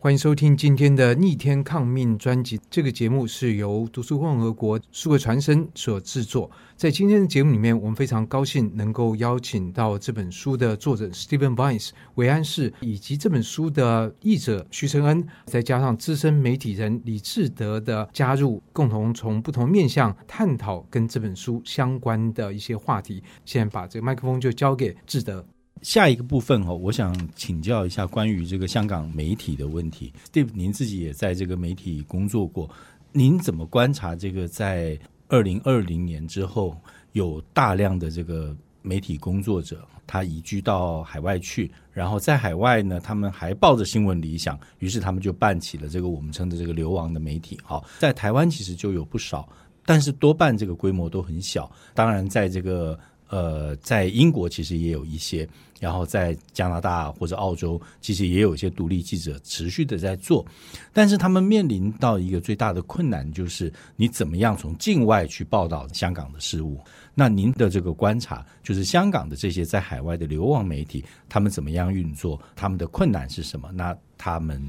欢迎收听今天的逆天抗命专辑。这个节目是由读书共和国数位传声所制作。在今天的节目里面，我们非常高兴能够邀请到这本书的作者 Steven Vines 韦安士，以及这本书的译者徐承恩，再加上资深媒体人李志德的加入，共同从不同面向探讨跟这本书相关的一些话题。现在把这个麦克风就交给志德。下一个部分哦，我想请教一下关于这个香港媒体的问题。Steve，您自己也在这个媒体工作过，您怎么观察这个在二零二零年之后，有大量的这个媒体工作者他移居到海外去，然后在海外呢，他们还抱着新闻理想，于是他们就办起了这个我们称的这个流亡的媒体。好，在台湾其实就有不少，但是多半这个规模都很小。当然，在这个呃，在英国其实也有一些。然后在加拿大或者澳洲，其实也有一些独立记者持续的在做，但是他们面临到一个最大的困难，就是你怎么样从境外去报道香港的事务？那您的这个观察，就是香港的这些在海外的流亡媒体，他们怎么样运作？他们的困难是什么？那他们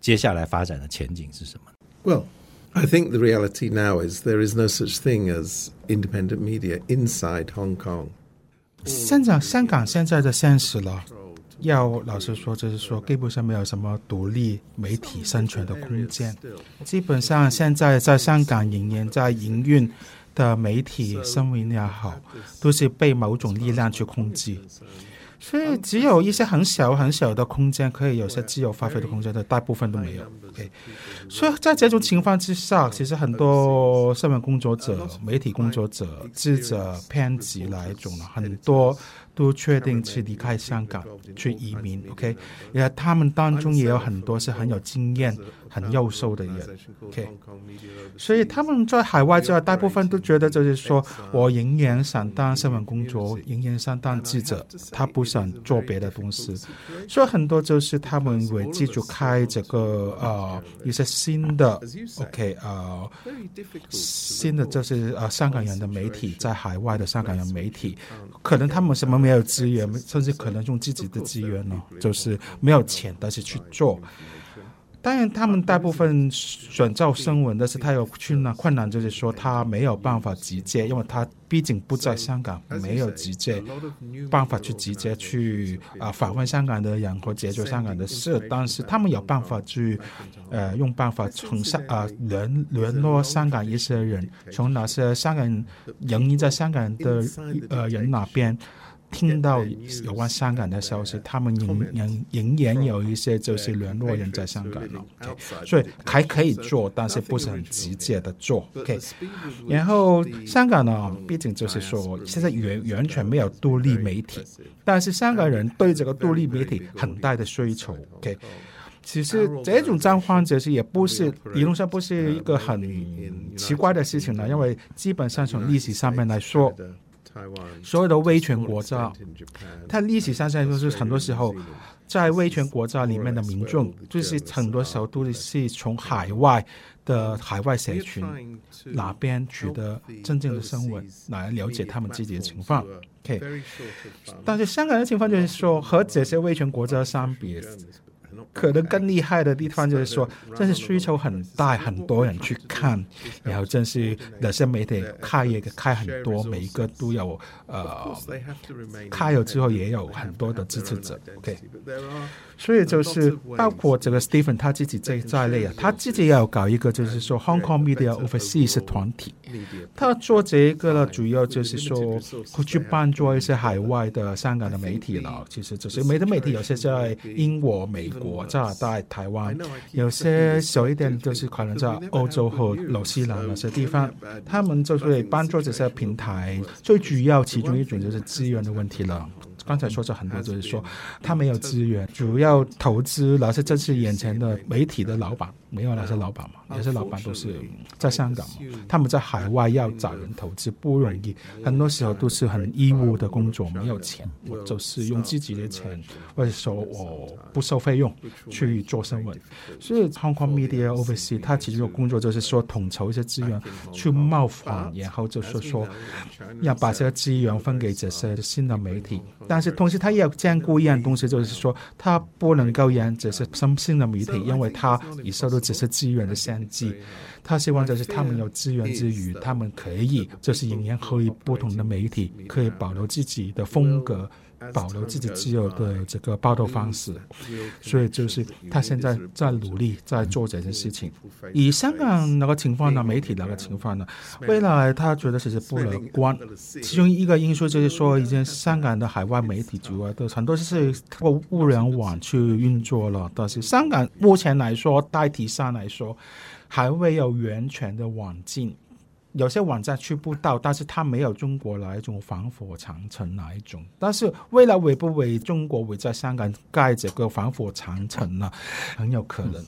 接下来发展的前景是什么问 I think the reality now is there is no such thing as independent media inside Hong Kong. 现在香港现在的现实了，要老实说，就是说，基本上没有什么独立媒体生存的空间。基本上现在在香港仍然在营运的媒体新闻也好，都是被某种力量去控制。所以只有一些很小很小的空间可以有些自由发挥的空间但，大部分都没有。OK，所以在这种情况之下，其实很多新闻工作者、媒体工作者、记者、编辑来种了很多。都确定去离开香港去移民，OK，然后他们当中也有很多是很有经验、很优秀的人，OK，所以他们在海外之外，大部分都觉得就是说我仍然想当新闻工作，仍然想当记者，他不想做别的东西，所以很多就是他们会记住开这个呃一些新的，OK，呃新的就是呃香港人的媒体，在海外的香港人媒体，可能他们什么。没有资源，甚至可能用自己的资源呢，就是没有钱，但是去做。当然，他们大部分选择新闻，但是他有困难，困难就是说他没有办法直接，因为他毕竟不在香港，没有直接办法去直接去啊访问香港的人或解决香港的事。但是他们有办法去，呃，用办法从香啊联联络香港一些人，从那些香港人仍然在香港的呃人那边。听到有关香港的消息，他们仍仍仍然有一些就是联络人在香港了，okay? 所以还可以做，但是不是很直接的做。OK，然后香港呢，毕竟就是说现在完完全没有独立媒体，但是香港人对这个独立媒体很大的需求。OK，其实这种状况其实也不是理论上不是一个很奇怪的事情了，因为基本上从历史上面来说。所有的威权国家，它历史上在就是很多时候，在威权国家里面的民众，就是很多时候都是从海外的海外社群那边取得真正的新闻，来了解他们自己的情况。OK，但是香港的情况就是说，和这些威权国家相比。可能更厉害的地方就是说，真是需求很大，很多人去看，然后真是那些媒体开也开很多，每一个都有呃开了之后也有很多的支持者。OK，所以就是包括这个 Stephen 他自己在在内啊，他自己也要搞一个就是说 Hong Kong Media Overseas 团体，他做这个呢，主要就是说会去帮助一些海外的香港的媒体了。其实就是媒的媒体有些在英国、美国。加拿大、台湾，有些小一点就是可能在欧洲和新西兰那些地方，他们就会帮助这些平台。最主要其中一种就是资源的问题了。刚才说这很多，就是说他没有资源，主要投资那些正是眼前的媒体的老板。没有那些老板嘛，那些老板都是在香港嘛，他们在海外要找人投资不容易，很多时候都是很义务的工作，没有钱，我就是用自己的钱，或者说我不收费用去做新闻。所以 Hong Kong Media Overseas 他其实有工作就是说统筹一些资源去冒访，然后就是说要把这些资源分给这些新的媒体。但是同时他也要兼顾一样东西，就是说他不能够让只是新兴的媒体，因为他已受到这些资源的限制。他希望就是他们有资源之余，他们可以就是仍然可以不同的媒体可以保留自己的风格。保留自己自由的这个报道方式，所以就是他现在在努力在做这件事情。以香港那个情况呢，媒体那个情况呢，未来他觉得其实不乐观。其中一个因素就是说，已经香港的海外媒体主要的很多是通过互联网去运作了，但是香港目前来说，大体上来说，还未有完全的网禁。有些网站去不到，但是它没有中国哪一种防火长城哪一种。但是未来会不会中国会在香港盖这个防火长城呢？很有可能。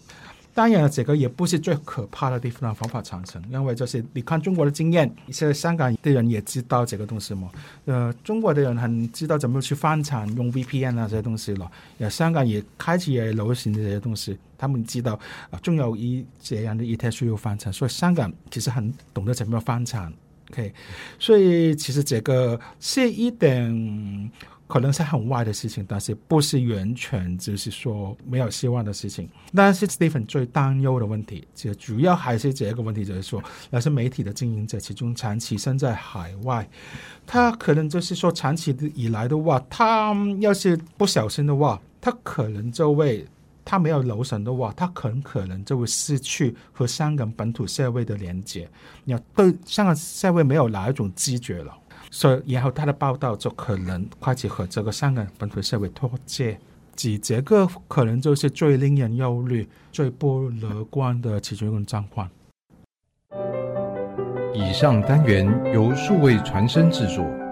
当然，这个也不是最可怕的地方，方法产生，因为就是你看中国的经验，一些香港的人也知道这个东西嘛。呃，中国的人很知道怎么去翻墙，用 VPN 啊这些东西了。呃，香港也开始也流行这些东西，他们知道啊，终有一这样的一天需要翻墙，所以香港其实很懂得怎么翻墙。OK，所以其实这个是一点。可能是很坏的事情，但是不是完全就是说没有希望的事情。但是 Stephen 最担忧的问题，其实主要还是这个问题，就是说，那些媒体的经营者其中长期身在海外，他可能就是说长期以来的话，他要是不小心的话，他可能就会，他没有留神的话，他很可能就会失去和香港本土社会的连接，你要对香港社会没有哪一种知觉了。所以，然后他的报道就可能开始和这个香港本土社会脱节，几这个可能就是最令人忧虑、最不乐观的其中一种状况。以上单元由数位传声制作。